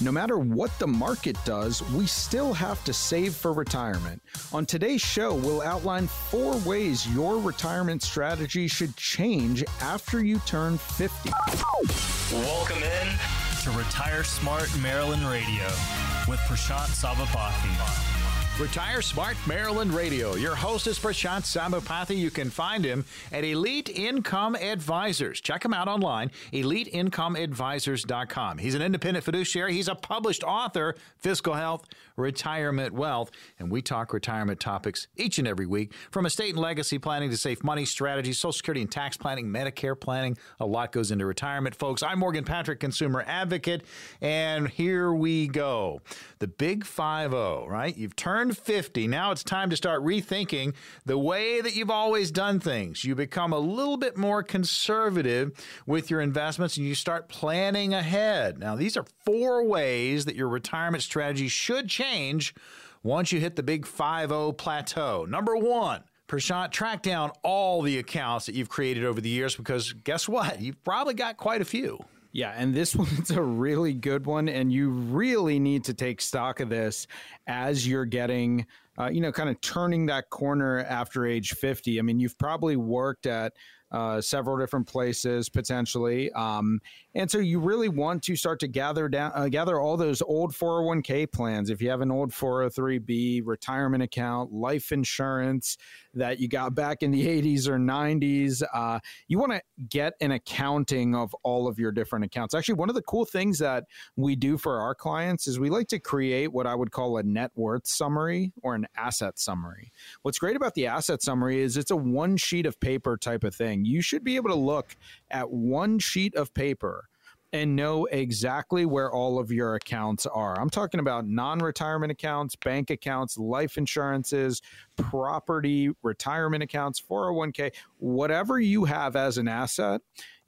No matter what the market does, we still have to save for retirement. On today's show, we'll outline four ways your retirement strategy should change after you turn 50. Welcome in to Retire Smart Maryland Radio with Prashant Sabapathy. Retire Smart Maryland Radio. Your host is Prashant Sabapathy. You can find him at Elite Income Advisors. Check him out online, eliteincomeadvisors.com. He's an independent fiduciary. He's a published author, Fiscal Health, Retirement Wealth, and we talk retirement topics each and every week from estate and legacy planning to save money strategies, Social Security and tax planning, Medicare planning. A lot goes into retirement, folks. I'm Morgan Patrick, consumer advocate, and here we go. The Big 5 0, right? You've turned turned 50. Now it's time to start rethinking the way that you've always done things. You become a little bit more conservative with your investments and you start planning ahead. Now, these are four ways that your retirement strategy should change once you hit the big 5 plateau. Number one, Prashant, track down all the accounts that you've created over the years because guess what? You've probably got quite a few. Yeah, and this one's a really good one, and you really need to take stock of this as you're getting, uh, you know, kind of turning that corner after age 50. I mean, you've probably worked at uh, several different places potentially. Um, and so you really want to start to gather down, uh, gather all those old 401k plans. If you have an old 403b retirement account, life insurance that you got back in the 80s or 90s, uh, you want to get an accounting of all of your different accounts. Actually, one of the cool things that we do for our clients is we like to create what I would call a net worth summary or an asset summary. What's great about the asset summary is it's a one sheet of paper type of thing. You should be able to look at one sheet of paper and know exactly where all of your accounts are. I'm talking about non retirement accounts, bank accounts, life insurances, property, retirement accounts, 401k, whatever you have as an asset.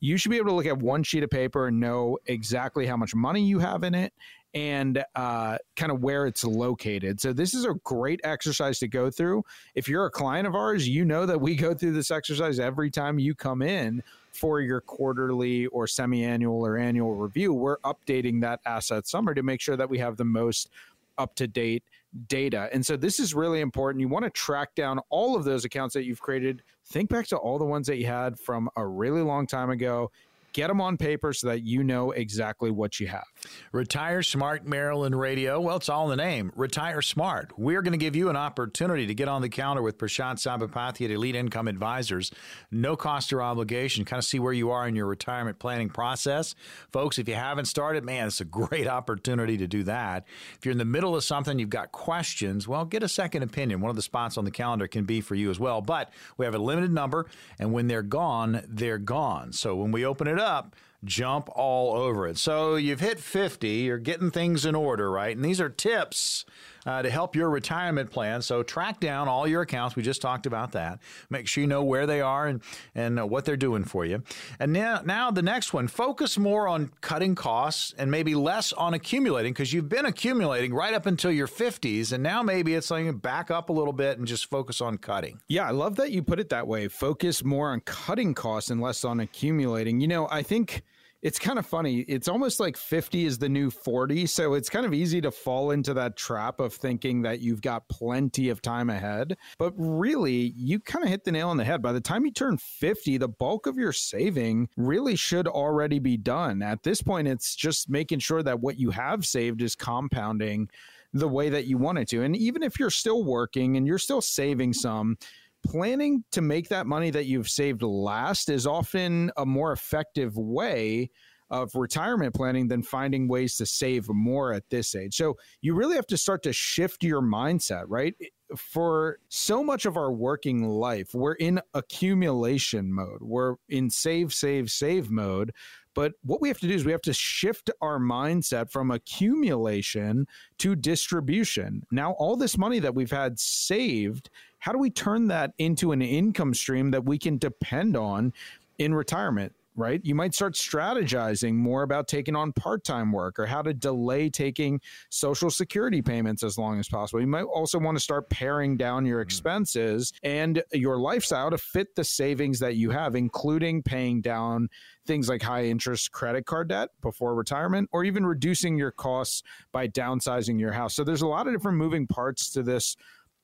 You should be able to look at one sheet of paper and know exactly how much money you have in it and uh, kind of where it's located. So this is a great exercise to go through. If you're a client of ours, you know that we go through this exercise every time you come in for your quarterly or semi-annual or annual review. We're updating that asset summary to make sure that we have the most up to date data. And so this is really important. You want to track down all of those accounts that you've created. Think back to all the ones that you had from a really long time ago Get them on paper so that you know exactly what you have. Retire Smart Maryland Radio. Well, it's all in the name. Retire Smart. We're going to give you an opportunity to get on the counter with Prashant Sabapathy at Elite Income Advisors. No cost or obligation. Kind of see where you are in your retirement planning process. Folks, if you haven't started, man, it's a great opportunity to do that. If you're in the middle of something, you've got questions, well, get a second opinion. One of the spots on the calendar can be for you as well. But we have a limited number, and when they're gone, they're gone. So when we open it up, jump all over it. So you've hit 50, you're getting things in order, right? And these are tips uh, to help your retirement plan. So track down all your accounts. We just talked about that. Make sure you know where they are and, and uh, what they're doing for you. And now, now the next one, focus more on cutting costs and maybe less on accumulating because you've been accumulating right up until your 50s. And now maybe it's like back up a little bit and just focus on cutting. Yeah, I love that you put it that way. Focus more on cutting costs and less on accumulating. You know, I think it's kind of funny. It's almost like 50 is the new 40. So it's kind of easy to fall into that trap of thinking that you've got plenty of time ahead. But really, you kind of hit the nail on the head. By the time you turn 50, the bulk of your saving really should already be done. At this point, it's just making sure that what you have saved is compounding the way that you want it to. And even if you're still working and you're still saving some, planning to make that money that you've saved last is often a more effective way of retirement planning than finding ways to save more at this age. So you really have to start to shift your mindset, right? For so much of our working life, we're in accumulation mode. We're in save, save, save mode. But what we have to do is we have to shift our mindset from accumulation to distribution. Now, all this money that we've had saved how do we turn that into an income stream that we can depend on in retirement? right? You might start strategizing more about taking on part time work or how to delay taking Social Security payments as long as possible. You might also want to start paring down your mm. expenses and your lifestyle to fit the savings that you have, including paying down things like high interest credit card debt before retirement or even reducing your costs by downsizing your house. So there's a lot of different moving parts to this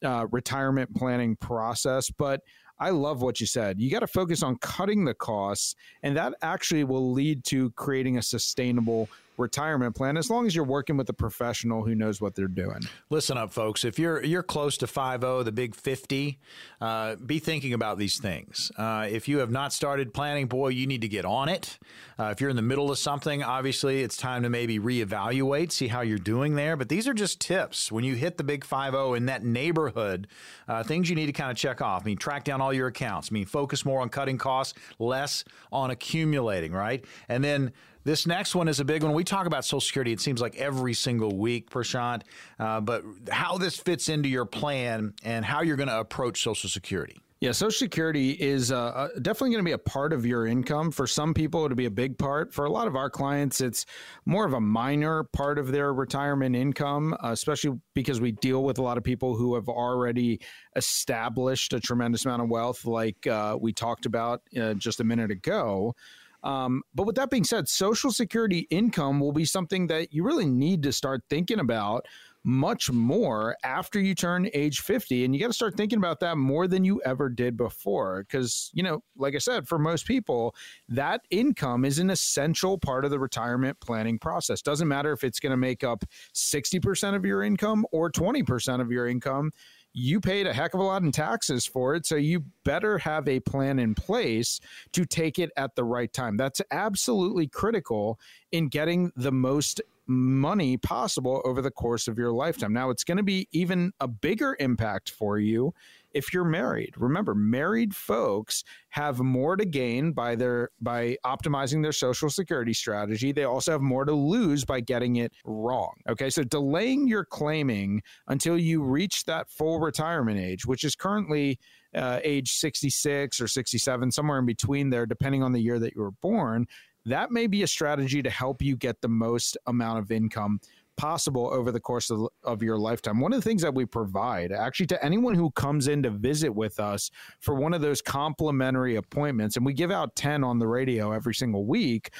uh, retirement planning process, but I love what you said. You got to focus on cutting the costs, and that actually will lead to creating a sustainable retirement plan as long as you're working with a professional who knows what they're doing. Listen up, folks. If you're you're close to 50, the big 50, uh, be thinking about these things. Uh, if you have not started planning, boy, you need to get on it. Uh, if you're in the middle of something, obviously it's time to maybe reevaluate, see how you're doing there. But these are just tips. When you hit the big 50 in that neighborhood, uh, things you need to kind of check off. I mean, track down all your accounts. I mean, focus more on cutting costs, less on accumulating, right? And then this next one is a big one. We talk about Social Security, it seems like every single week, Prashant, uh, but how this fits into your plan and how you're going to approach Social Security. Yeah, Social Security is uh, uh definitely going to be a part of your income. For some people, it'll be a big part. For a lot of our clients, it's more of a minor part of their retirement income, uh, especially because we deal with a lot of people who have already established a tremendous amount of wealth, like uh, we talked about uh, just a minute ago. Um, but with that being said, Social Security income will be something that you really need to start thinking about much more after you turn age 50 and you got to start thinking about that more than you ever did before because you know like i said for most people that income is an essential part of the retirement planning process. Doesn't matter if it's going to make up 60% of your income or 20% of your income you paid a heck of a lot in taxes for it. So you better have a plan in place to take it at the right time. That's absolutely critical in getting the most money possible over the course of your lifetime. Now, it's going to be even a bigger impact for you if you're married. Remember, married folks have more to gain by their by optimizing their social security strategy. They also have more to lose by getting it wrong. Okay? So delaying your claiming until you reach that full retirement age, which is currently uh, age 66 or 67, somewhere in between there, depending on the year that you were born, that may be a strategy to help you get the most amount of income possible over the course of, of your lifetime. One of the things that we provide, actually, to anyone who comes in to visit with us for one of those complimentary appointments, and we give out 10 on the radio every single week.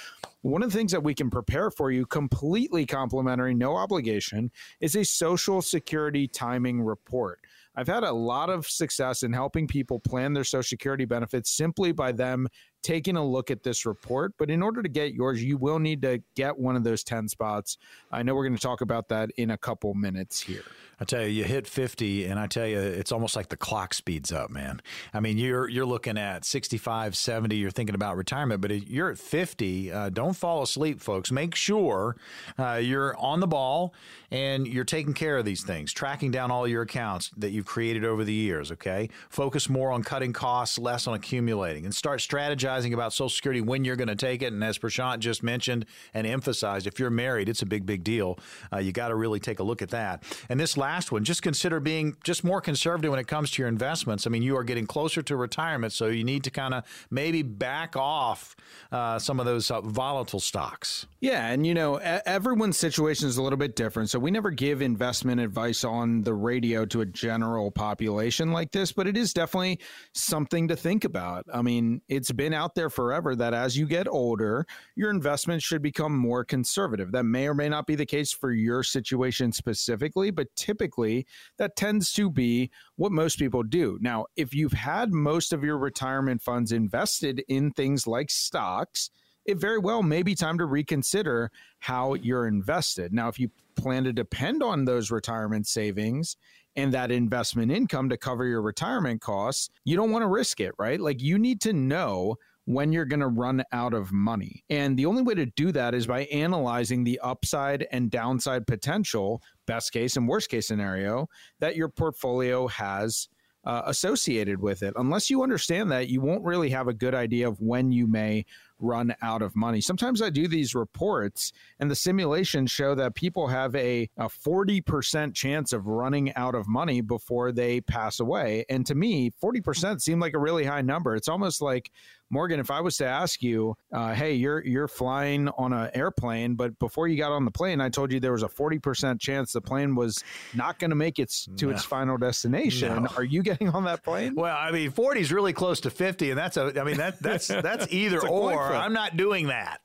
One of the things that we can prepare for you completely complimentary, no obligation, is a social security timing report. I've had a lot of success in helping people plan their Social Security benefits simply by them taking a look at this report. But in order to get yours, you will need to get one of those 10 spots. I know we're going to talk about that in a couple minutes here. I tell you, you hit 50, and I tell you, it's almost like the clock speeds up, man. I mean, you're you're looking at 65, 70, you're thinking about retirement, but you're at 50. Uh, don't fall asleep, folks. Make sure uh, you're on the ball and you're taking care of these things, tracking down all your accounts that you've created over the years, okay? Focus more on cutting costs, less on accumulating, and start strategizing about Social Security when you're going to take it. And as Prashant just mentioned and emphasized, if you're married, it's a big, big deal. Uh, you got to really take a look at that. And this last one, just consider being just more conservative when it comes to your investments. I mean, you are getting closer to retirement, so you need to kind of maybe back off uh, some of those uh, volatile stocks. Yeah, and you know, everyone's situation is a little bit different. So we never give investment advice on the radio to a general population like this, but it is definitely something to think about. I mean, it's been out there forever that as you get older, your investments should become more conservative. That may or may not be the case for your situation specifically, but typically that tends to be what most people do. Now, if you've had most of your retirement funds invested in things like stocks, it very well may be time to reconsider how you're invested. Now, if you plan to depend on those retirement savings and that investment income to cover your retirement costs, you don't want to risk it, right? Like you need to know when you're going to run out of money. And the only way to do that is by analyzing the upside and downside potential, best case and worst case scenario, that your portfolio has uh, associated with it. Unless you understand that, you won't really have a good idea of when you may run out of money. Sometimes I do these reports, and the simulations show that people have a, a 40% chance of running out of money before they pass away. And to me, 40% seemed like a really high number. It's almost like Morgan, if I was to ask you, uh, hey, you're you're flying on an airplane, but before you got on the plane, I told you there was a forty percent chance the plane was not going to make it to no. its final destination. No. Are you getting on that plane? Well, I mean, forty is really close to fifty, and that's a. I mean, that that's that's either or. I'm not doing that.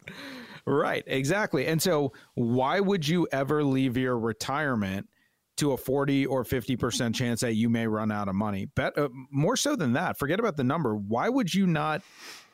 Right, exactly. And so, why would you ever leave your retirement? to a 40 or 50% chance that you may run out of money. Bet uh, more so than that. Forget about the number. Why would you not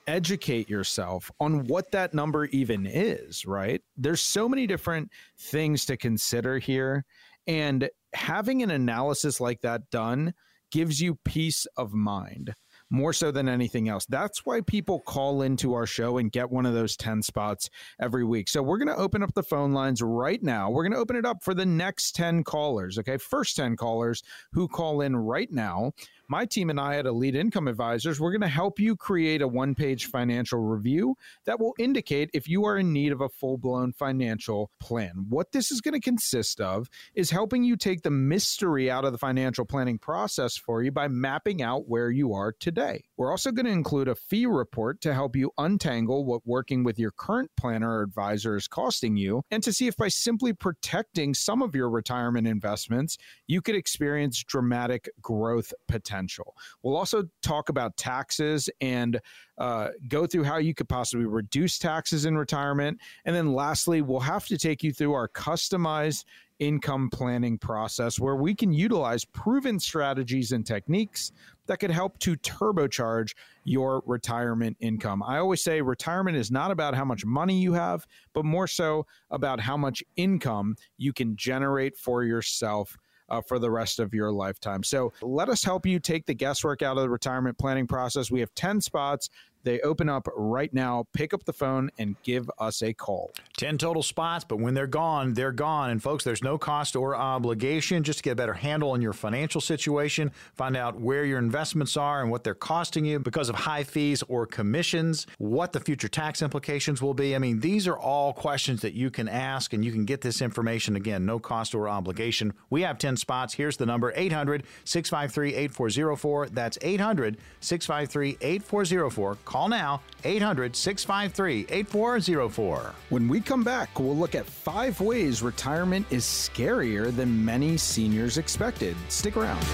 educate yourself on what that number even is, right? There's so many different things to consider here and having an analysis like that done gives you peace of mind more so than anything else. That's why people call into our show and get one of those 10 spots every week. So we're going to open up the phone lines right now. We're going to open it up for the next 10 callers. Okay. First 10 callers who call in right now my team and I at Elite Income Advisors, we're going to help you create a one page financial review that will indicate if you are in need of a full blown financial plan. What this is going to consist of is helping you take the mystery out of the financial planning process for you by mapping out where you are today. We're also going to include a fee report to help you untangle what working with your current planner or advisor is costing you and to see if by simply protecting some of your retirement investments, you could experience dramatic growth potential potential. We'll also talk about taxes and uh, go through how you could possibly reduce taxes in retirement. And then lastly, we'll have to take you through our customized income planning process where we can utilize proven strategies and techniques that could help to turbocharge your retirement income. I always say retirement is not about how much money you have, but more so about how much income you can generate for yourself uh, for the rest of your lifetime. So let us help you take the guesswork out of the retirement planning process. We have 10 spots. They open up right now. Pick up the phone and give us a call. 10 total spots, but when they're gone, they're gone. And folks, there's no cost or obligation just to get a better handle on your financial situation, find out where your investments are and what they're costing you because of high fees or commissions, what the future tax implications will be. I mean, these are all questions that you can ask and you can get this information again, no cost or obligation. We have 10 spots. Here's the number 800 653 8404. That's 800 653 8404. Call now 800 653 8404. When we come back, we'll look at five ways retirement is scarier than many seniors expected. Stick around.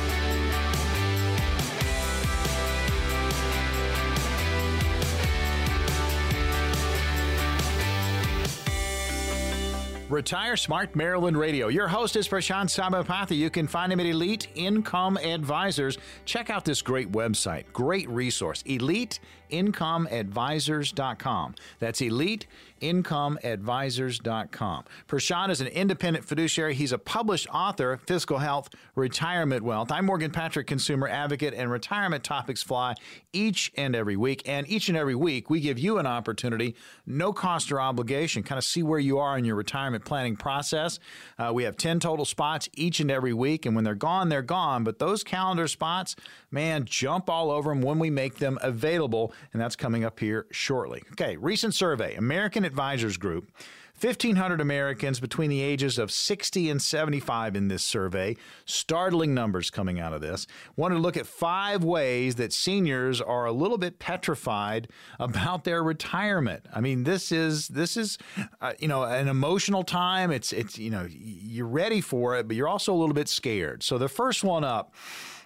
Retire Smart Maryland Radio. Your host is Prashant Sabapathy. You can find him at Elite Income Advisors. Check out this great website, great resource, eliteincomeadvisors.com. That's elite incomeadvisors.com. Prashant is an independent fiduciary. He's a published author, Fiscal Health, Retirement Wealth. I'm Morgan Patrick, consumer advocate, and retirement topics fly each and every week. And each and every week, we give you an opportunity, no cost or obligation, kind of see where you are in your retirement planning process. Uh, we have 10 total spots each and every week. And when they're gone, they're gone. But those calendar spots, man, jump all over them when we make them available. And that's coming up here shortly. Okay, recent survey American Advisors Group. 1,500 Americans between the ages of 60 and 75 in this survey. Startling numbers coming out of this. Wanted to look at five ways that seniors are a little bit petrified about their retirement. I mean, this is this is uh, you know an emotional time. It's it's you know you're ready for it, but you're also a little bit scared. So the first one up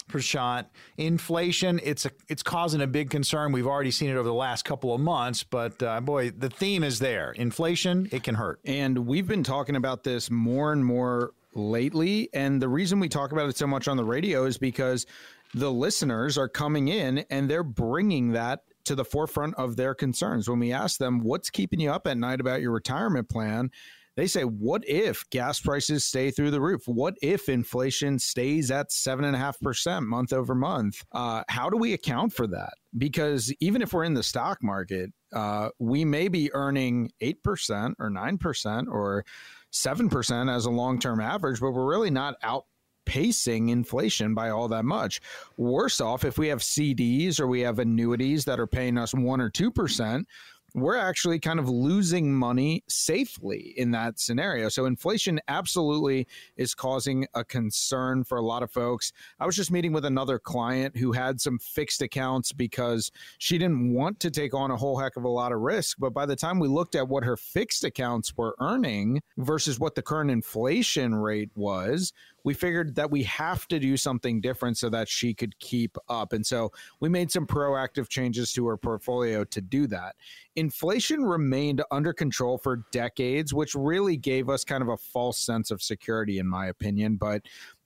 Prashant. Inflation, it's a, it's causing a big concern. We've already seen it over the last couple of months, but uh, boy, the theme is there. Inflation, it can hurt. And we've been talking about this more and more lately. And the reason we talk about it so much on the radio is because the listeners are coming in and they're bringing that to the forefront of their concerns. When we ask them, what's keeping you up at night about your retirement plan? They say, what if gas prices stay through the roof? What if inflation stays at seven and a half percent month over month? Uh, how do we account for that? Because even if we're in the stock market, uh, we may be earning 8% or 9% or 7% as a long term average, but we're really not out pacing inflation by all that much. Worse off if we have CDs or we have annuities that are paying us 1 or 2%, we're actually kind of losing money safely in that scenario. So inflation absolutely is causing a concern for a lot of folks. I was just meeting with another client who had some fixed accounts because she didn't want to take on a whole heck of a lot of risk. But by the time we looked at what her fixed accounts were earning versus what the current inflation rate was, we figured that we have to do something different so that she could keep up. And so we made some proactive changes to her portfolio to do that. Inflation remained under control for decades, which really gave us kind of a false sense of security, in my opinion. But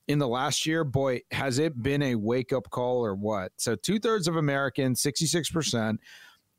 in the last year, boy, has it been a wake up call or what? So, two thirds of Americans, 66%,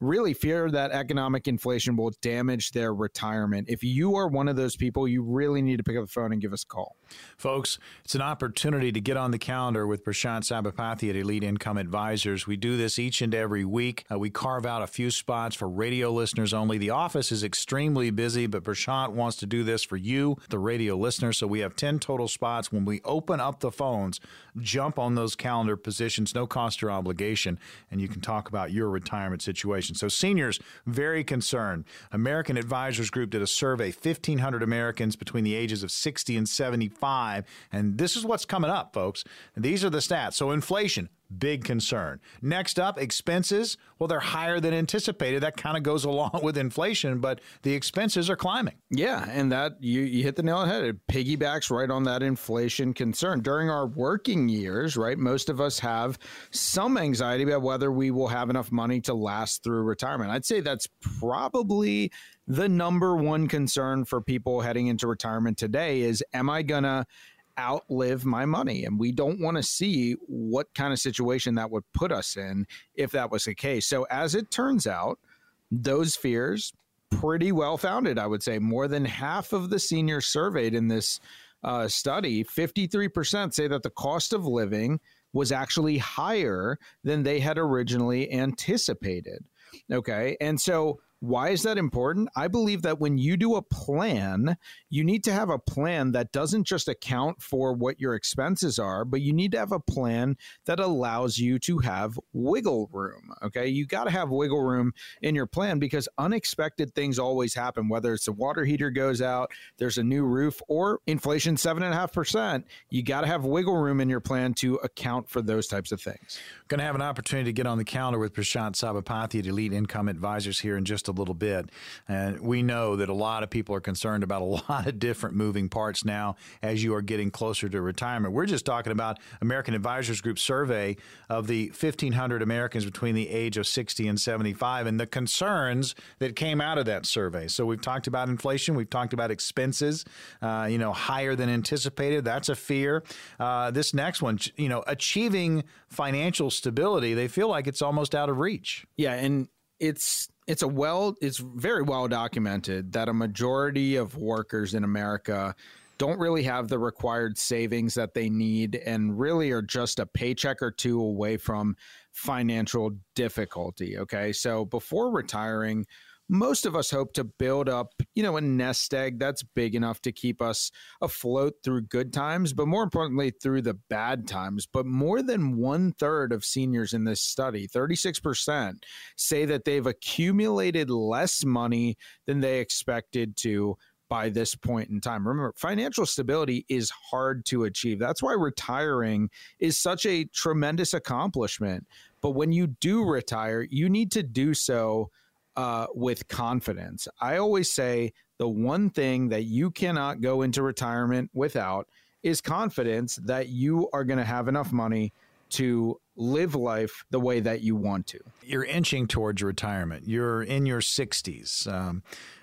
really fear that economic inflation will damage their retirement. If you are one of those people, you really need to pick up the phone and give us a call. Folks, it's an opportunity to get on the calendar with Prashant Sabapathy at Elite Income Advisors. We do this each and every week. Uh, we carve out a few spots for radio listeners only. The office is extremely busy, but Prashant wants to do this for you, the radio listener. So we have 10 total spots. When we open up the phones, jump on those calendar positions, no cost or obligation, and you can talk about your retirement situation. So seniors very concerned. American Advisors Group did a survey, 1,500 Americans between the ages of 60 and 75, and this is what's coming up, folks. These are the stats. So inflation, big concern. Next up, expenses. Well, they're higher than anticipated. That kind of goes along with inflation, but the expenses are climbing. Yeah, and that you, you hit the nail on the head. It piggybacks right on that inflation concern. During our working years, right, most of us have some anxiety about whether we will have enough money to last through retirement. I'd say that's probably the number one concern for people heading into retirement today is am I going to outlive my money. And we don't want to see what kind of situation that would put us in if that was the case. So, as it turns out, those fears pretty well founded, I would say. More than half of the seniors surveyed in this uh, study, 53% say that the cost of living was actually higher than they had originally anticipated. Okay. And so why is that important? I believe that when you do a plan, you need to have a plan that doesn't just account for what your expenses are, but you need to have a plan that allows you to have wiggle room. Okay. You got to have wiggle room in your plan because unexpected things always happen, whether it's the water heater goes out, there's a new roof, or inflation 7.5%. You got to have wiggle room in your plan to account for those types of things. Going to have an opportunity to get on the calendar with Prashant Sabapathy at Elite Income Advisors here in just a little bit. And we know that a lot of people are concerned about a lot of different moving parts now as you are getting closer to retirement. We're just talking about American Advisors Group survey of the 1,500 Americans between the age of 60 and 75 and the concerns that came out of that survey. So we've talked about inflation, we've talked about expenses, uh, you know, higher than anticipated. That's a fear. Uh, this next one, you know, achieving financial stability, they feel like it's almost out of reach. Yeah, and it's it's a well it's very well documented that a majority of workers in America don't really have the required savings that they need and really are just a paycheck or two away from financial difficulty okay? So before retiring most of us hope to build up, you know, a nest egg that's big enough to keep us afloat through good times, but more importantly, through the bad times. But more than one third of seniors in this study, 36%, say that they've accumulated less money than they expected to by this point in time. Remember, financial stability is hard to achieve. That's why retiring is such a tremendous accomplishment. But when you do retire, you need to do so uh, with confidence. I always say the one thing that you cannot go into retirement without is confidence that you are going to have enough money to live life the way that you want to. You're inching towards retirement. You're in your 60s. Um,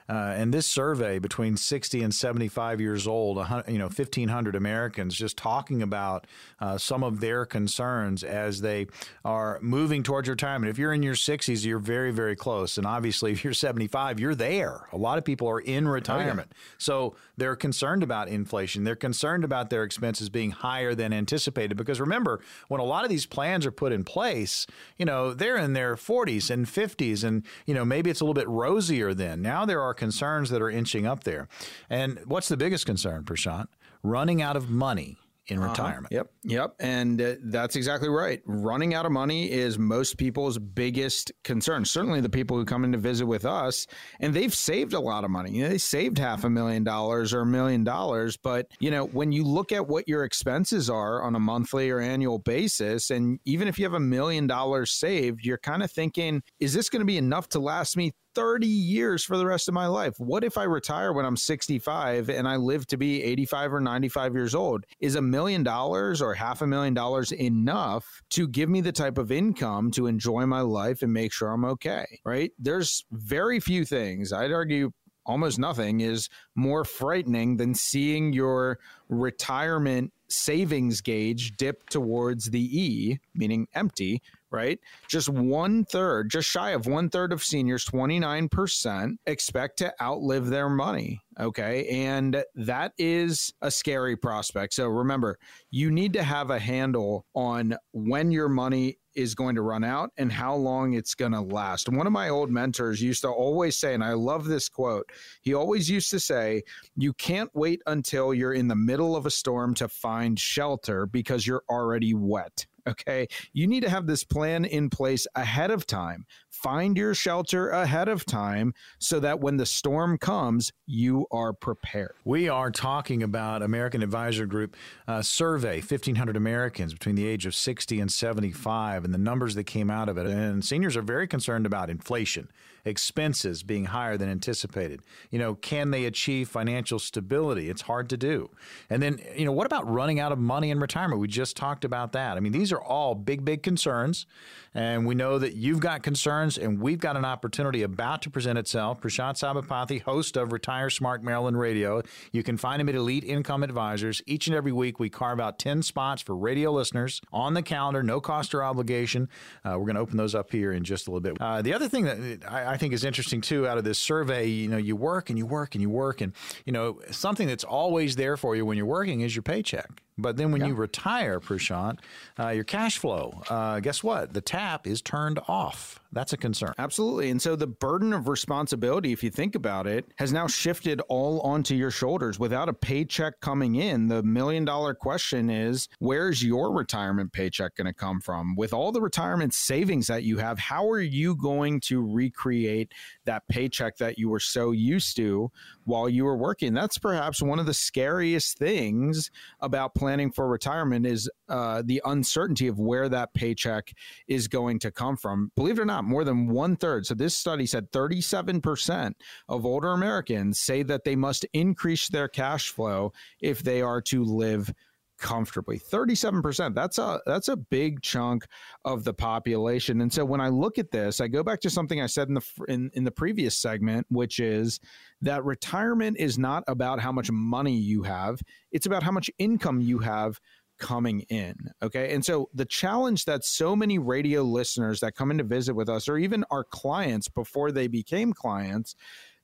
uh, and this survey between 60 and 75 years old, you know, 1,500 Americans just talking about uh, some of their concerns as they are moving towards retirement. If you're in your 60s, you're very, very close. And obviously, if you're 75, you're there. A lot of people are in retirement. Oh, yeah. So they're concerned about inflation. They're concerned about their expenses being higher than anticipated. Because remember, when a lot of these plans are put in place, you know, they're in their 40s and 50s, and, you know, maybe it's a little bit rosier then. Now there are concerns that are inching up there. And what's the biggest concern, Prashant? Running out of money in uh-huh. retirement. Yep. Yep. And uh, that's exactly right. Running out of money is most people's biggest concern. Certainly the people who come in to visit with us and they've saved a lot of money. You know, they saved half a million dollars or a million dollars. But, you know, when you look at what your expenses are on a monthly or annual basis, and even if you have a million dollars saved, you're kind of thinking, is this going to be enough to last me 30 years for the rest of my life. What if I retire when I'm 65 and I live to be 85 or 95 years old? Is a million dollars or half a million dollars enough to give me the type of income to enjoy my life and make sure I'm okay? Right? There's very few things, I'd argue almost nothing, is more frightening than seeing your retirement savings gauge dip towards the E, meaning empty, right? Just one third, just shy of one third of seniors, 29%, expect to outlive their money. Okay. And that is a scary prospect. So remember, you need to have a handle on when your money is going to run out and how long it's going to last. One of my old mentors used to always say, and I love this quote, he always used to say, You can't wait until you're in the middle of a storm to find shelter because you're already wet. Okay. You need to have this plan in place ahead of time. Find your shelter ahead of time so that when the storm comes, you are prepared. We are talking about American Advisor Group uh, survey, 1,500 Americans between the age of 60 and 75, and the numbers that came out of it. And seniors are very concerned about inflation expenses being higher than anticipated. You know, can they achieve financial stability? It's hard to do. And then, you know, what about running out of money in retirement? We just talked about that. I mean, these are all big, big concerns. And we know that you've got concerns, and we've got an opportunity about to present itself. Prashant Sabapathy, host of Retire Smart Maryland Radio. You can find him at Elite Income Advisors. Each and every week, we carve out 10 spots for radio listeners on the calendar, no cost or obligation. Uh, we're going to open those up here in just a little bit. Uh, the other thing that I, I think is interesting, too, out of this survey, you know, you work and you work and you work, and, you know, something that's always there for you when you're working is your paycheck. But then when yeah. you retire, Prashant, uh, your cash flow, uh, guess what? The tap is turned off. That's a concern. Absolutely. And so the burden of responsibility, if you think about it, has now shifted all onto your shoulders. Without a paycheck coming in, the million dollar question is where's your retirement paycheck going to come from? With all the retirement savings that you have, how are you going to recreate that paycheck that you were so used to while you were working? That's perhaps one of the scariest things about planning for retirement is uh, the uncertainty of where that paycheck is going to come from. Believe it or not, more than one third. So this study said 37% of older Americans say that they must increase their cash flow if they are to live comfortably 37% that's a that's a big chunk of the population and so when i look at this i go back to something i said in the in, in the previous segment which is that retirement is not about how much money you have it's about how much income you have coming in. Okay. And so the challenge that so many radio listeners that come in to visit with us, or even our clients before they became clients,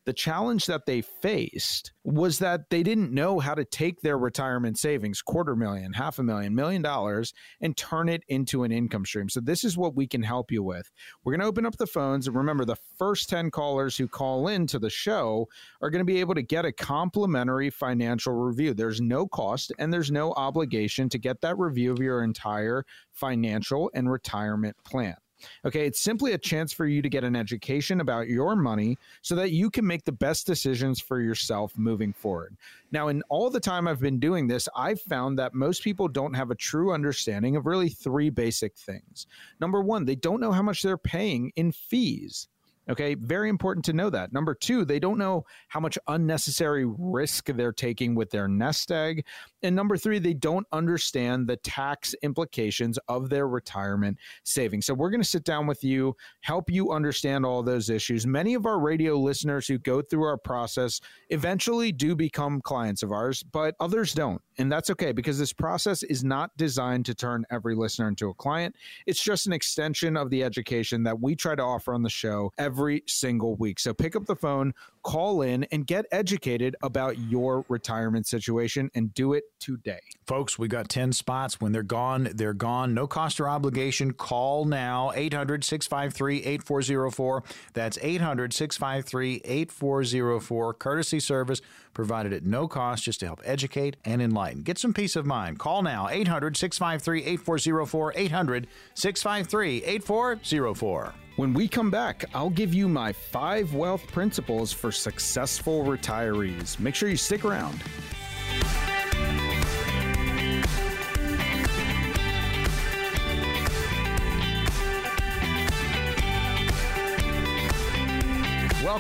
the challenge that they faced was that they didn't know how to take their retirement savings, quarter million, half a million, million dollars, and turn it into an income stream. So, this is what we can help you with. We're going to open up the phones. And remember, the first 10 callers who call in to the show are going to be able to get a complimentary financial review. There's no cost and there's no obligation to get that review of your entire financial and retirement plan. Okay, it's simply a chance for you to get an education about your money so that you can make the best decisions for yourself moving forward. Now, in all the time I've been doing this, I've found that most people don't have a true understanding of really three basic things. Number one, they don't know how much they're paying in fees. Okay, very important to know that. Number two, they don't know how much unnecessary risk they're taking with their nest egg. And number three, they don't understand the tax implications of their retirement savings. So we're going to sit down with you, help you understand all those issues. Many of our radio listeners who go through our process eventually do become clients of ours, but others don't. And that's okay because this process is not designed to turn every listener into a client. It's just an extension of the education that we try to offer on the show every single week. So pick up the phone, call in and get educated about your retirement situation and do it today. Folks, we got 10 spots. When they're gone, they're gone. No cost or obligation. Call now 800 653 8404. That's 800 653 8404. Courtesy service provided at no cost just to help educate and enlighten. Get some peace of mind. Call now 800 653 8404. 800 653 8404. When we come back, I'll give you my five wealth principles for successful retirees. Make sure you stick around.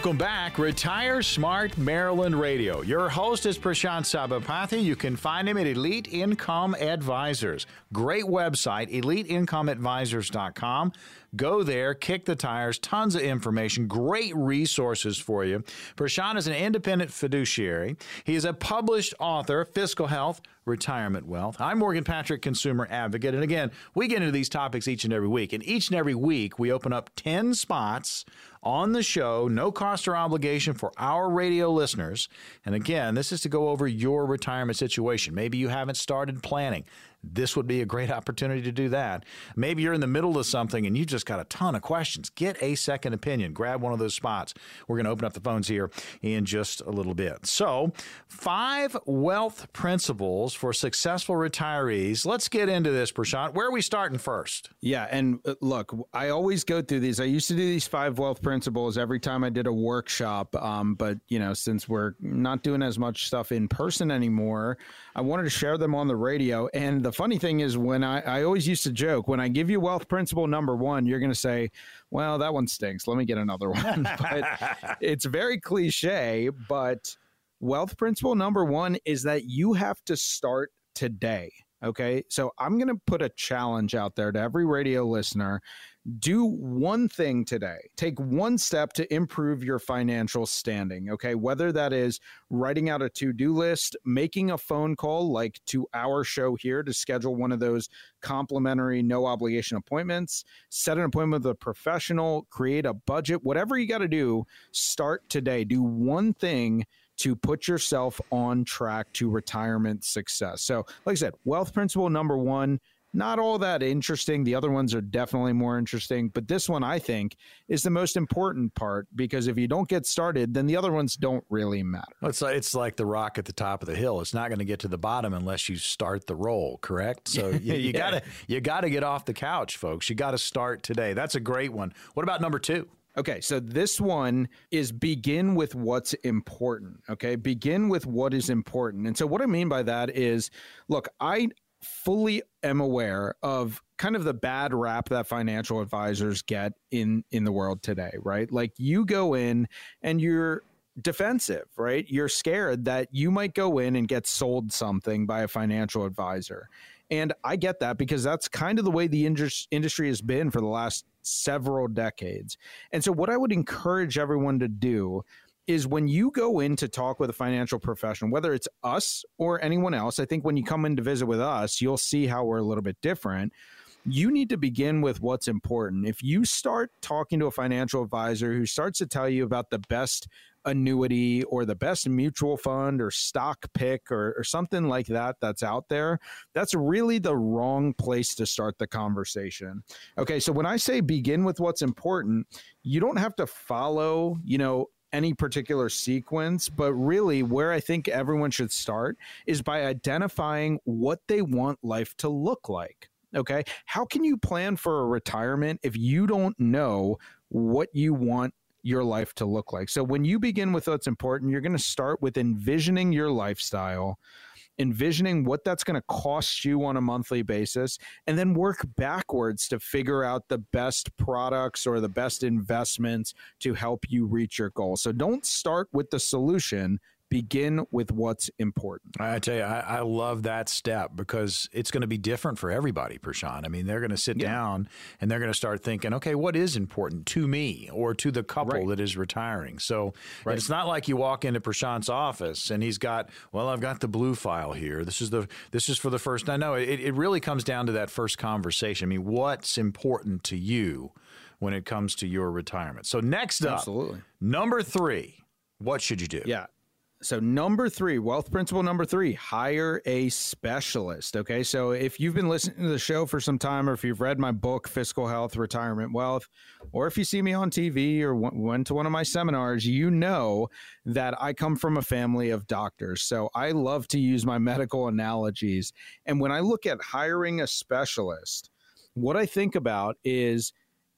Welcome back, Retire Smart Maryland Radio. Your host is Prashant Sabapathy. You can find him at Elite Income Advisors. Great website, eliteincomeadvisors.com. Go there, kick the tires, tons of information, great resources for you. Prashant is an independent fiduciary. He is a published author, Fiscal Health, Retirement Wealth. I'm Morgan Patrick, consumer advocate. And again, we get into these topics each and every week. And each and every week, we open up 10 spots on the show, no cost or obligation for our radio listeners. And again, this is to go over your retirement situation. Maybe you haven't started planning this would be a great opportunity to do that. Maybe you're in the middle of something and you just got a ton of questions. Get a second opinion. Grab one of those spots. We're going to open up the phones here in just a little bit. So, five wealth principles for successful retirees. Let's get into this, Prashant. Where are we starting first? Yeah. And uh, look, I always go through these. I used to do these five wealth principles every time I did a workshop. Um, but, you know, since we're not doing as much stuff in person anymore, I wanted to share them on the radio. And the funny thing is, when I, I always used to joke, when I give you wealth principle number one, you're going to say, well, that one stinks. Let me get another one. but it's very cliche. But wealth principle number one is that you have to start today. Okay. So I'm going to put a challenge out there to every radio listener do one thing today. Take one step to improve your financial standing. Okay. Whether that is writing out a to do list, making a phone call like to our show here to schedule one of those complimentary, no obligation appointments, set an appointment with a professional, create a budget, whatever you got to do, start today. Do one thing to put yourself on track to retirement success. So, like I said, wealth principle number one not all that interesting. The other ones are definitely more interesting, but this one I think is the most important part because if you don't get started, then the other ones don't really matter. It's like, it's like the rock at the top of the hill. It's not going to get to the bottom unless you start the roll, correct? So you, you yeah. gotta you gotta get off the couch, folks. You got to start today. That's a great one. What about number two? Okay, so this one is begin with what's important. Okay, begin with what is important. And so, what I mean by that is look, I fully am aware of kind of the bad rap that financial advisors get in in the world today, right? Like you go in and you're defensive, right? You're scared that you might go in and get sold something by a financial advisor. And I get that because that's kind of the way the industry has been for the last several decades. And so, what I would encourage everyone to do is when you go in to talk with a financial professional, whether it's us or anyone else, I think when you come in to visit with us, you'll see how we're a little bit different. You need to begin with what's important. If you start talking to a financial advisor who starts to tell you about the best annuity or the best mutual fund or stock pick or, or, something like that that's out there, that's really the wrong place to start the conversation. Okay, so when I say begin with what's important, you don't have to follow, you know, any particular sequence, but really where I think everyone should start is by identifying what they want life to look like. Okay. How can you plan for a retirement if you don't know what you want your life to look like? So, when you begin with what's important, you're going to start with envisioning your lifestyle envisioning what that's going to cost you on a monthly basis, and then work backwards to figure out the best products or the best investments to help you reach your goal. So don't start with the solution begin with what's important. I tell you, I, I love that step because it's going to be different for everybody, Prashant. I mean, they're going to sit yeah. down and they're going to start thinking, okay, what is important to me or to the couple right. that is retiring? So right. it's not like you walk into Prashant's office and he's got, well, I've got the blue file here. This is the this is for the first. I know it, it really comes down to that first conversation. I mean, what's important to you when it comes to your retirement? So next up, Absolutely. number three What should you do? Yeah. So, number three, wealth principle number three, hire a specialist. Okay. So, if you've been listening to the show for some time, or if you've read my book, Fiscal Health, Retirement Wealth, or if you see me on TV or went to one of my seminars, you know that I come from a family of doctors. So, I love to use my medical analogies. And when I look at hiring a specialist, what I think about is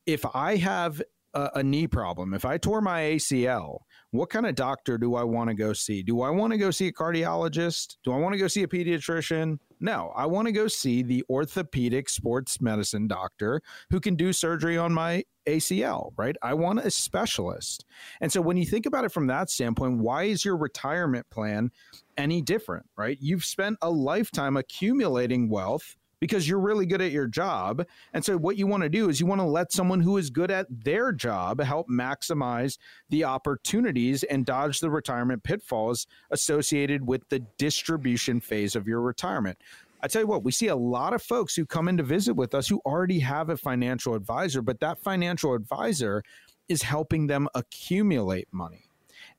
if I have a, a knee problem, if I tore my ACL, what kind of doctor do I want to go see? Do I want to go see a cardiologist? Do I want to go see a pediatrician? No, I want to go see the orthopedic sports medicine doctor who can do surgery on my ACL, right? I want a specialist. And so when you think about it from that standpoint, why is your retirement plan any different, right? You've spent a lifetime accumulating wealth because you're really good at your job. And so, what you want to do is you want to let someone who is good at their job help maximize the opportunities and dodge the retirement pitfalls associated with the distribution phase of your retirement. I tell you what, we see a lot of folks who come in to visit with us who already have a financial advisor, but that financial advisor is helping them accumulate money.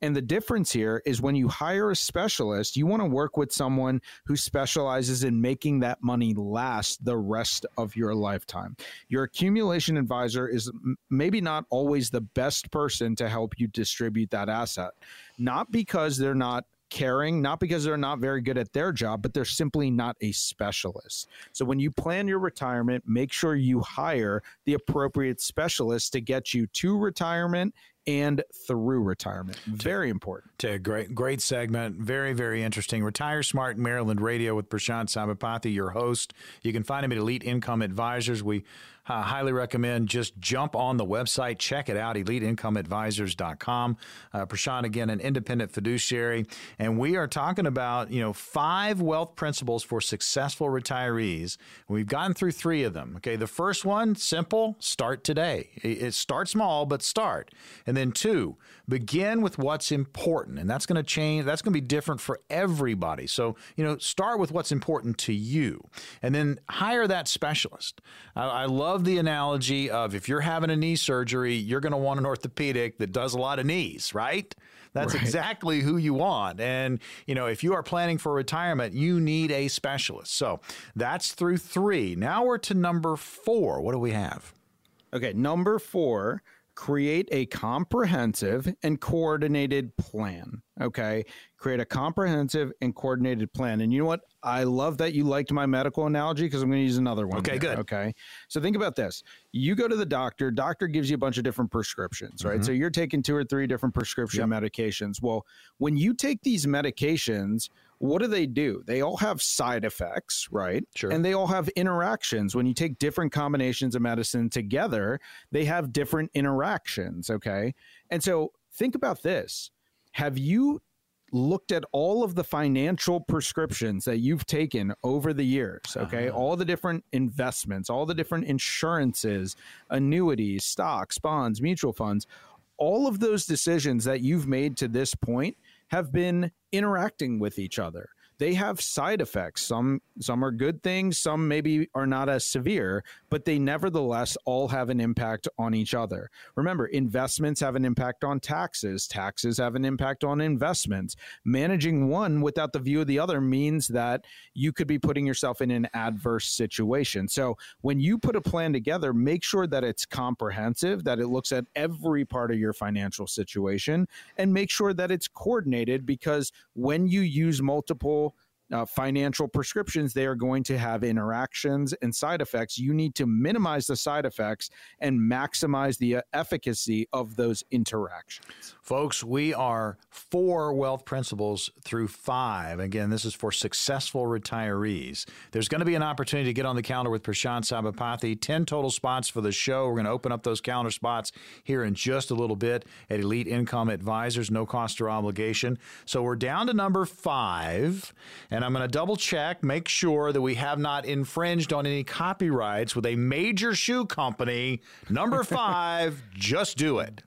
And the difference here is when you hire a specialist, you want to work with someone who specializes in making that money last the rest of your lifetime. Your accumulation advisor is maybe not always the best person to help you distribute that asset, not because they're not caring, not because they're not very good at their job, but they're simply not a specialist. So when you plan your retirement, make sure you hire the appropriate specialist to get you to retirement and through retirement. Very important. To great, great segment. Very, very interesting. Retire Smart Maryland Radio with Prashant Sabapathy, your host. You can find him at Elite Income Advisors. We uh, highly recommend just jump on the website, check it out, eliteincomeadvisors.com. Uh, Prashant, again, an independent fiduciary. And we are talking about, you know, five wealth principles for successful retirees. We've gotten through three of them. Okay. The first one, simple, start today. It, it start small, but start. And then two, begin with what's important. And that's going to change. That's going to be different for everybody. So, you know, start with what's important to you and then hire that specialist. I, I love the analogy of if you're having a knee surgery, you're going to want an orthopedic that does a lot of knees, right? That's right. exactly who you want. And, you know, if you are planning for retirement, you need a specialist. So that's through three. Now we're to number four. What do we have? Okay, number four create a comprehensive and coordinated plan. Okay. Create a comprehensive and coordinated plan. And you know what? I love that you liked my medical analogy because I'm going to use another one. Okay, here, good. Okay. So think about this. You go to the doctor, doctor gives you a bunch of different prescriptions, right? Mm-hmm. So you're taking two or three different prescription yep. medications. Well, when you take these medications, what do they do? They all have side effects, right? Sure. And they all have interactions. When you take different combinations of medicine together, they have different interactions, okay? And so think about this. Have you looked at all of the financial prescriptions that you've taken over the years, okay? Uh-huh. All the different investments, all the different insurances, annuities, stocks, bonds, mutual funds, all of those decisions that you've made to this point have been interacting with each other they have side effects. Some some are good things, some maybe are not as severe, but they nevertheless all have an impact on each other. Remember, investments have an impact on taxes, taxes have an impact on investments. Managing one without the view of the other means that you could be putting yourself in an adverse situation. So, when you put a plan together, make sure that it's comprehensive, that it looks at every part of your financial situation, and make sure that it's coordinated because when you use multiple uh, financial prescriptions, they are going to have interactions and side effects. You need to minimize the side effects and maximize the uh, efficacy of those interactions. Folks, we are four wealth principles through five. Again, this is for successful retirees. There's going to be an opportunity to get on the calendar with Prashant Sabapathy. 10 total spots for the show. We're going to open up those calendar spots here in just a little bit at Elite Income Advisors, no cost or obligation. So we're down to number five. I'm going to double check, make sure that we have not infringed on any copyrights with a major shoe company. Number five, just do it.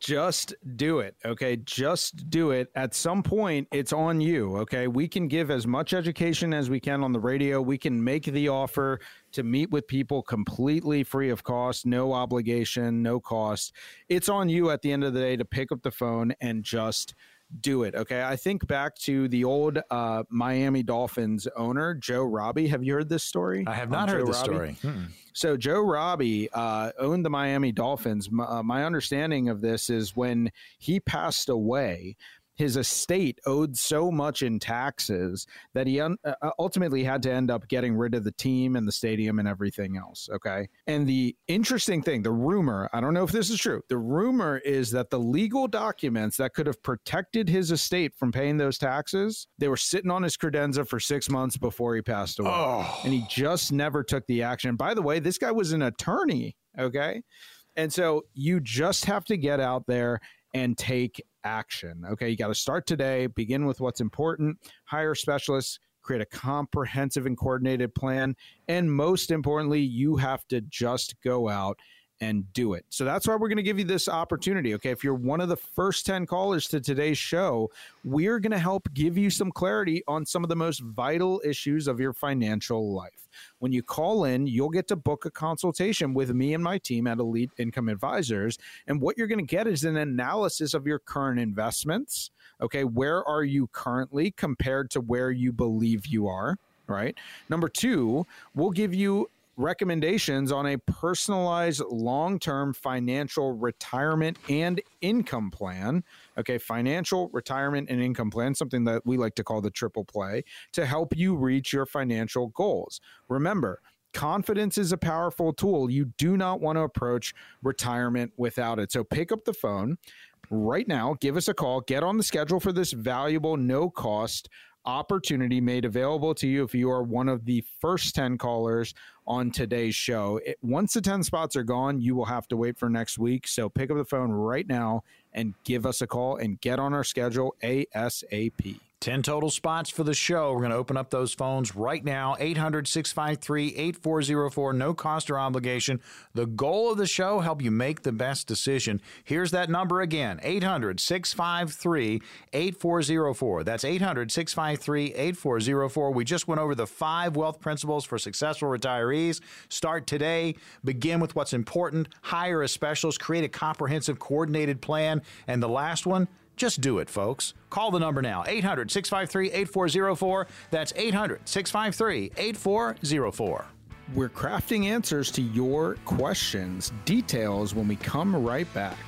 Just do it. Okay. Just do it. At some point, it's on you. Okay. We can give as much education as we can on the radio. We can make the offer to meet with people completely free of cost, no obligation, no cost. It's on you at the end of the day to pick up the phone and just do it. Okay. I think back to the old uh, Miami Dolphins owner, Joe Robbie. Have you heard this story? I have not heard this story. Hmm. So, Joe Robbie uh, owned the Miami Dolphins. My, uh, my understanding of this is when he passed away, his estate owed so much in taxes that he un- uh, uh, ultimately had to end up getting rid of the team and the stadium and everything else. Okay. And the interesting thing, the rumor, I don't know if this is true, the rumor is that the legal documents that could have protected his estate from paying those taxes, they were sitting on his credenza for six months before he passed away. Oh. And he just never took the action. By the way, this guy was an attorney. Okay. And so you just have to get out there and take action. Okay, you got to start today, begin with what's important, hire specialists, create a comprehensive and coordinated plan. And most importantly, you have to just go out and do it. So that's why we're going to give you this opportunity. Okay. If you're one of the first 10 callers to today's show, we're going to help give you some clarity on some of the most vital issues of your financial life. When you call in, you'll get to book a consultation with me and my team at Elite Income Advisors. And what you're going to get is an analysis of your current investments. Okay. Where are you currently compared to where you believe you are? Right. Number two, we'll give you recommendations on a personalized long term financial retirement and income plan. Okay, financial, retirement, and income plan, something that we like to call the triple play, to help you reach your financial goals. Remember, confidence is a powerful tool. You do not want to approach retirement without it. So pick up the phone right now, give us a call, get on the schedule for this valuable, no cost opportunity made available to you if you are one of the first 10 callers on today's show. It, once the 10 spots are gone, you will have to wait for next week. So pick up the phone right now and give us a call and get on our schedule ASAP. 10 total spots for the show. We're going to open up those phones right now 800 653 8404. No cost or obligation. The goal of the show, help you make the best decision. Here's that number again 800 653 8404. That's 800 653 8404. We just went over the five wealth principles for successful retirees. Start today. Begin with what's important. Hire a specialist. Create a comprehensive, coordinated plan. And the last one, just do it, folks. Call the number now 800 653 8404. That's 800 653 8404. We're crafting answers to your questions. Details when we come right back.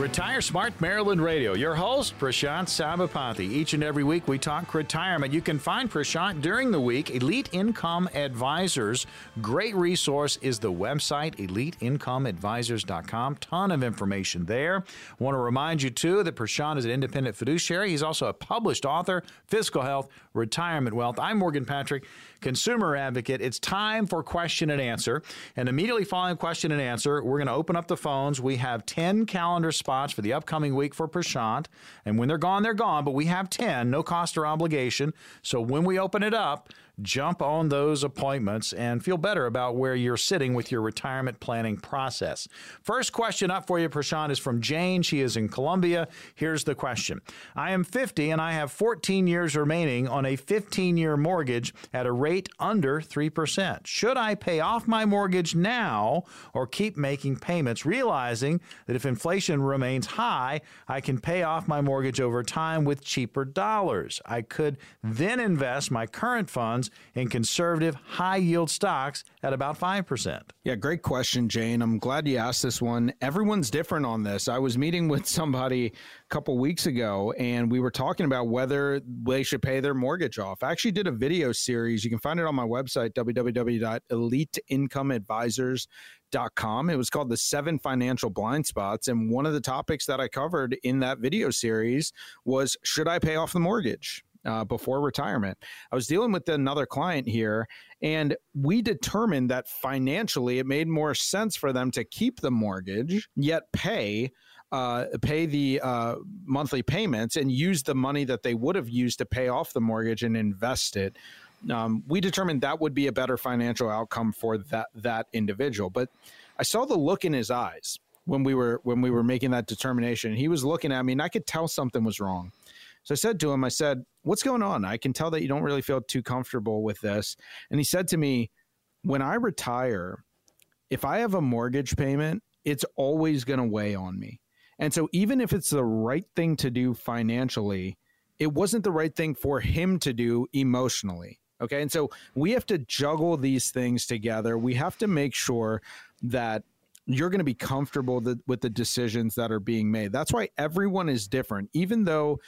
Retire Smart Maryland Radio. Your host, Prashant Sabapathy. Each and every week we talk retirement. You can find Prashant during the week. Elite Income Advisors. Great resource is the website, eliteincomeadvisors.com. Ton of information there. Want to remind you, too, that Prashant is an independent fiduciary. He's also a published author, Fiscal Health, Retirement Wealth. I'm Morgan Patrick consumer advocate. It's time for question and answer. And immediately following question and answer, we're going to open up the phones. We have 10 calendar spots for the upcoming week for Prashant. And when they're gone, they're gone, but we have 10, no cost or obligation. So when we open it up, jump on those appointments and feel better about where you're sitting with your retirement planning process. First question up for you, Prashant, is from Jane. She is in Columbia. Here's the question I am 50 and I have 14 years remaining on a 15 year mortgage at a rate under 3%. Should I pay off my mortgage now or keep making payments, realizing that if inflation remains high, I can pay off my mortgage over time with cheaper dollars? I could then invest my current funds in conservative high yield stocks at about 5%? Yeah, great question, Jane. I'm glad you asked this one. Everyone's different on this. I was meeting with somebody a couple weeks ago and we were talking about whether they should pay their mortgage off. I actually did a video series. You can find it on my website, www.eliteincomeadvisors.com. It was called The Seven Financial Blind Spots. And one of the topics that I covered in that video series was Should I pay off the mortgage? Uh, before retirement. I was dealing with another client here, and we determined that financially it made more sense for them to keep the mortgage yet pay. Uh, pay the uh, monthly payments and use the money that they would have used to pay off the mortgage and invest it. Um, we determined that would be a better financial outcome for that that individual. But I saw the look in his eyes when we were when we were making that determination. He was looking at me, and I could tell something was wrong So I said to him, I said, What's going on? I can tell that you don't really feel too comfortable with this. And he said to me, When I retire, if I have a mortgage payment, it's always going to weigh on me. And so, even if it's the right thing to do financially, it wasn't the right thing for him to do emotionally. Okay. And so, we have to juggle these things together. We have to make sure that you're going to be comfortable with the decisions that are being made. That's why everyone is different. Even though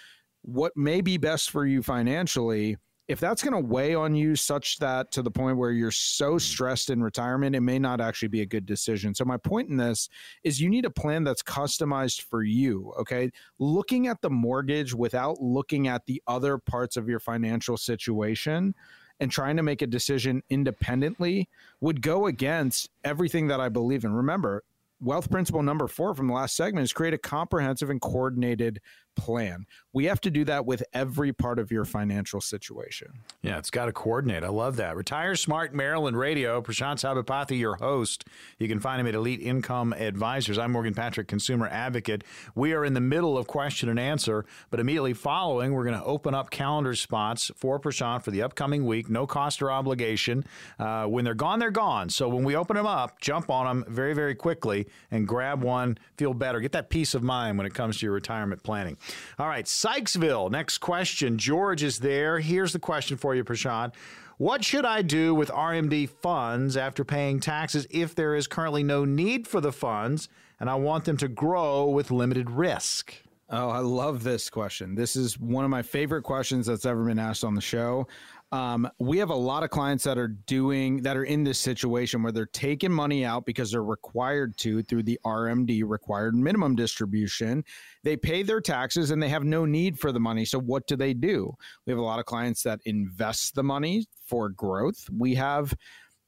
what may be best for you financially, if that's going to weigh on you such that to the point where you're so stressed in retirement, it may not actually be a good decision. So, my point in this is you need a plan that's customized for you. Okay. Looking at the mortgage without looking at the other parts of your financial situation and trying to make a decision independently would go against everything that I believe in. Remember, wealth principle number four from the last segment is create a comprehensive and coordinated plan. We have to do that with every part of your financial situation. Yeah, it's got to coordinate. I love that. Retire Smart Maryland Radio. Prashant Sabapathy, your host. You can find him at Elite Income Advisors. I'm Morgan Patrick, consumer advocate. We are in the middle of question and answer, but immediately following, we're going to open up calendar spots for Prashant for the upcoming week. No cost or obligation. Uh, when they're gone, they're gone. So when we open them up, jump on them very, very quickly and grab one. Feel better. Get that peace of mind when it comes to your retirement planning. All right, Sykesville. Next question. George is there. Here's the question for you, Prashant. What should I do with RMD funds after paying taxes if there is currently no need for the funds and I want them to grow with limited risk? Oh, I love this question. This is one of my favorite questions that's ever been asked on the show. Um, we have a lot of clients that are doing that are in this situation where they're taking money out because they're required to through the RMD required minimum distribution. They pay their taxes and they have no need for the money. So what do they do? We have a lot of clients that invest the money for growth. We have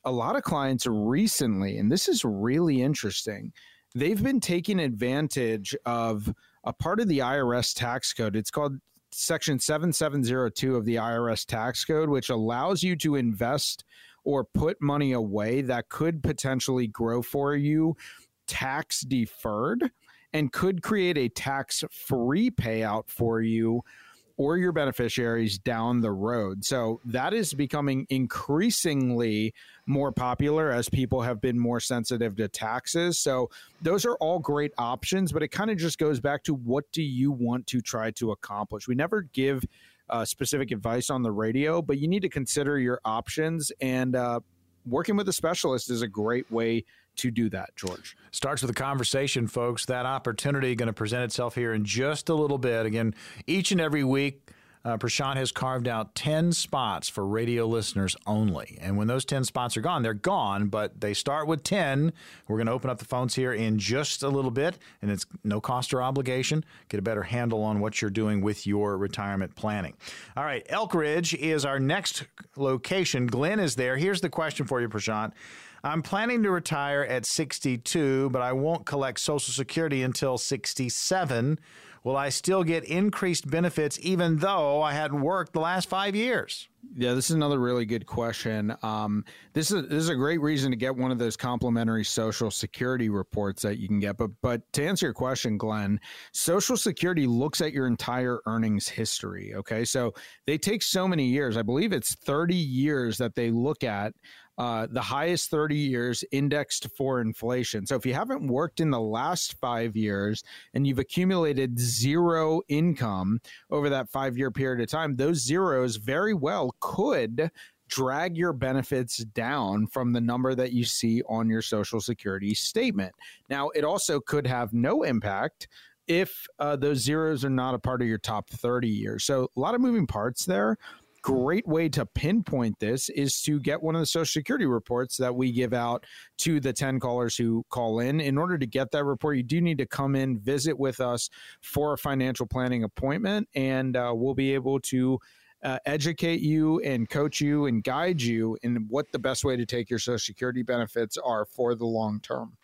a lot of clients recently, and this is really interesting. They've been taking advantage of a part of the IRS tax code. It's called Section 7702 of the IRS tax code, which allows you to invest or put money away that could potentially grow for you tax deferred and could create a tax free payout for you or your beneficiaries down the road. So that is becoming increasingly more popular as people have been more sensitive to taxes. So those are all great options, but it kind of just goes back to what do you want to try to accomplish? We never give uh, specific advice on the radio, but you need to consider your options and uh, working with a specialist is a great way to do that, George? Starts with a conversation, folks. That opportunity going to present itself here in just a little bit. Again, each and every week, uh, Prashant has carved out 10 spots for radio listeners only. And when those 10 spots are gone, they're gone, but they start with 10. We're going to open up the phones here in just a little bit, and it's no cost or obligation. Get a better handle on what you're doing with your retirement planning. All right, Elkridge is our next location. Glenn is there. Here's the question for you, Prashant. I'm planning to retire at 62, but I won't collect Social Security until 67. Will I still get increased benefits even though I hadn't worked the last five years? Yeah, this is another really good question. Um, this is this is a great reason to get one of those complimentary Social Security reports that you can get. But but to answer your question, Glenn, Social Security looks at your entire earnings history. Okay, so they take so many years. I believe it's thirty years that they look at uh, the highest 30 years indexed for inflation. So if you haven't worked in the last five years and you've accumulated zero income over that five year period of time, those zeros very well could drag your benefits down from the number that you see on your Social Security statement. Now, it also could have no impact if uh, those zeros are not a part of your top 30 years. So, a lot of moving parts there great way to pinpoint this is to get one of the Social Security reports that we give out to the 10 callers who call in. In order to get that report, you do need to come in, visit with us for a financial planning appointment, and uh, we'll be able to. Uh, educate you and coach you and guide you in what the best way to take your Social Security benefits are for the long term.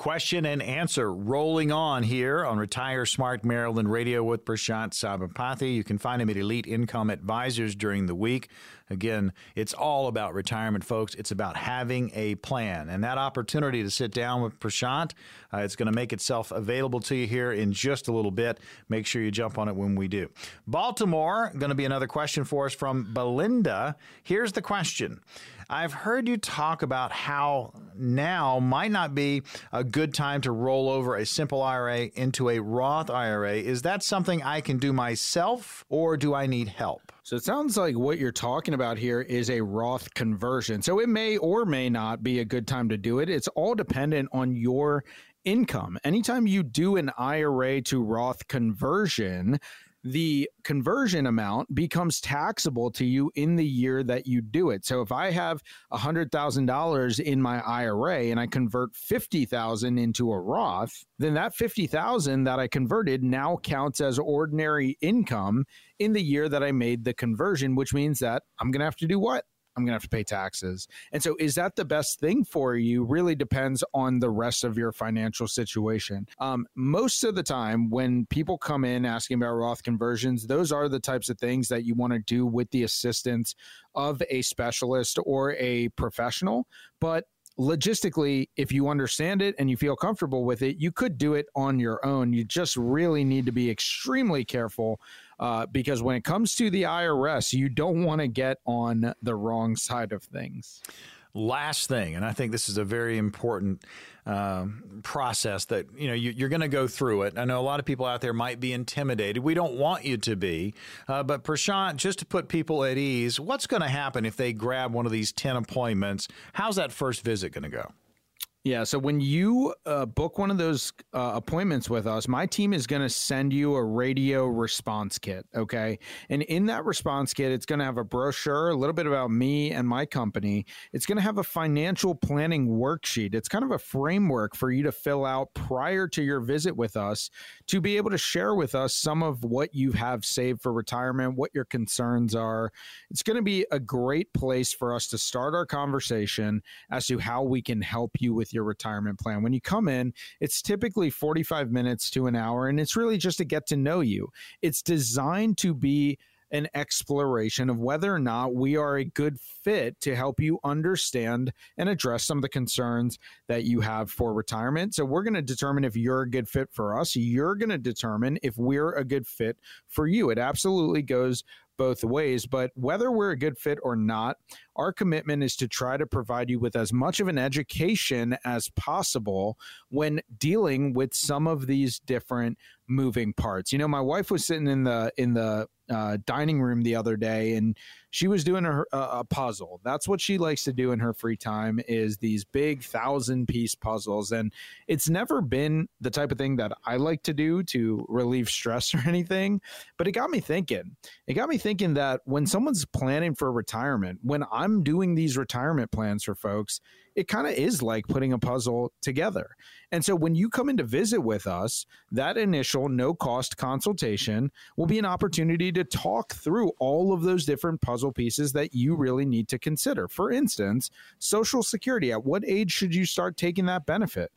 Question and answer rolling on here on Retire Smart Maryland Radio with Prashant Sabapathy. You can find him at Elite Income Advisors during the week. Again, it's all about retirement, folks. It's about having a plan. And that opportunity to sit down with Prashant, uh, it's going to make itself available to you here in just a little bit. Make sure you jump on it when we do. Baltimore, going to be another question for us from Belinda. Here's the question I've heard you talk about how now might not be a good time to roll over a simple IRA into a Roth IRA. Is that something I can do myself or do I need help? So it sounds like what you're talking about here is a Roth conversion. So it may or may not be a good time to do it. It's all dependent on your income. Anytime you do an IRA to Roth conversion, the conversion amount becomes taxable to you in the year that you do it. So if I have $100,000 in my IRA and I convert 50,000 into a Roth, then that 50,000 that I converted now counts as ordinary income in the year that I made the conversion, which means that I'm going to have to do what? I'm going to have to pay taxes. And so, is that the best thing for you? Really depends on the rest of your financial situation. Um, most of the time, when people come in asking about Roth conversions, those are the types of things that you want to do with the assistance of a specialist or a professional. But logistically, if you understand it and you feel comfortable with it, you could do it on your own. You just really need to be extremely careful uh, because when it comes to the IRS, you don't want to get on the wrong side of things. Last thing, and I think this is a very important uh, process that you know you, are going to go through it. I know a lot of people out there might be intimidated. We don't want you to be, uh, but Prashant, just to put people at ease, what's going to happen if they grab one of these ten appointments? How's that first visit going to go? Yeah. So when you uh, book one of those uh, appointments with us, my team is going to send you a radio response kit. Okay. And in that response kit, it's going to have a brochure, a little bit about me and my company. It's going to have a financial planning worksheet. It's kind of a framework for you to fill out prior to your visit with us to be able to share with us some of what you have saved for retirement, what your concerns are. It's going to be a great place for us to start our conversation as to how we can help you with your retirement plan. When you come in, it's typically 45 minutes to an hour, and it's really just to get to know you. It's designed to be an exploration of whether or not we are a good fit to help you understand and address some of the concerns that you have for retirement. So, we're going to determine if you're a good fit for us. You're going to determine if we're a good fit for you. It absolutely goes both ways. But whether we're a good fit or not, our commitment is to try to provide you with as much of an education as possible when dealing with some of these different moving parts. You know, my wife was sitting in the in the uh, dining room the other day, and she was doing a, uh, a, puzzle. That's what she likes to do in her free time is these big thousand piece puzzles. And it's never been the type of thing that I like to do to relieve stress or anything. But it got me thinking. It got me thinking that when someone's planning for retirement, when I'm doing these retirement plans for folks, it kind of is like putting a puzzle together. And so when you come in to visit with us, that initial no cost consultation will be an opportunity to talk through all of those different puzzle pieces that you really need to consider. For instance, Social Security. At what age should you start taking that benefit?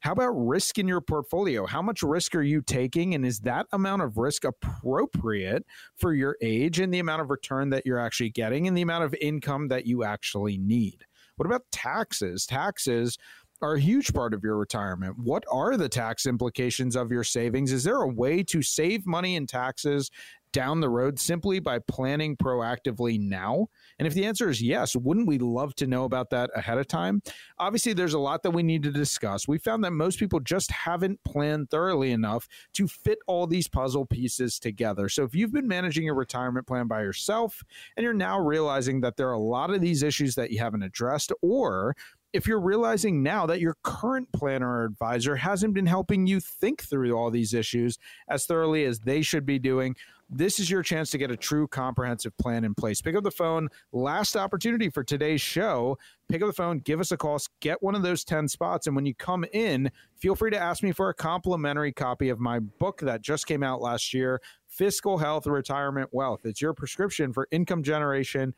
How about risk in your portfolio? How much risk are you taking? And is that amount of risk appropriate for your age and the amount of return that you're actually getting and the amount of income that you actually need? What about taxes? Taxes are a huge part of your retirement. What are the tax implications of your savings? Is there a way to save money in taxes down the road simply by planning proactively now? And if the answer is yes, wouldn't we love to know about that ahead of time? Obviously, there's a lot that we need to discuss. We found that most people just haven't planned thoroughly enough to fit all these puzzle pieces together. So if you've been managing your retirement plan by yourself and you're now realizing that there are a lot of these issues that you haven't addressed, or if you're realizing now that your current planner or advisor hasn't been helping you think through all these issues as thoroughly as they should be doing, this is your chance to get a true comprehensive plan in place. Pick up the phone. Last opportunity for today's show. Pick up the phone, give us a call, get one of those 10 spots. And when you come in, feel free to ask me for a complimentary copy of my book that just came out last year Fiscal Health, Retirement Wealth. It's your prescription for income generation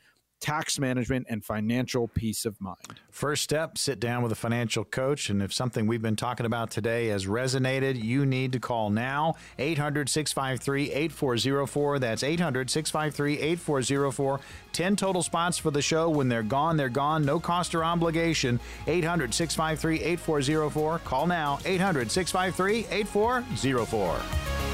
tax management, and financial peace of mind. First step sit down with a financial coach. And if something we've been talking about today has resonated, you need to call now 800 653 8404. That's 800 653 8404. 10 total spots for the show. When they're gone, they're gone. No cost or obligation. 800 653 8404. Call now 800 653 8404.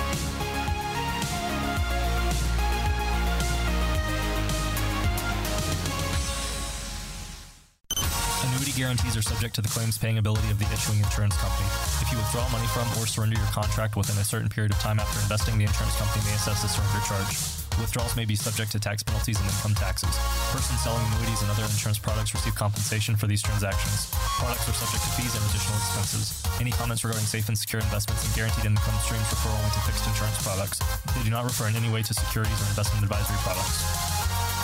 Guarantees are subject to the claims paying ability of the issuing insurance company. If you withdraw money from or surrender your contract within a certain period of time after investing, the insurance company may assess a surrender charge. Withdrawals may be subject to tax penalties and income taxes. Persons selling annuities and other insurance products receive compensation for these transactions. Products are subject to fees and additional expenses. Any comments regarding safe and secure investments and guaranteed income streams refer only to fixed insurance products. They do not refer in any way to securities or investment advisory products.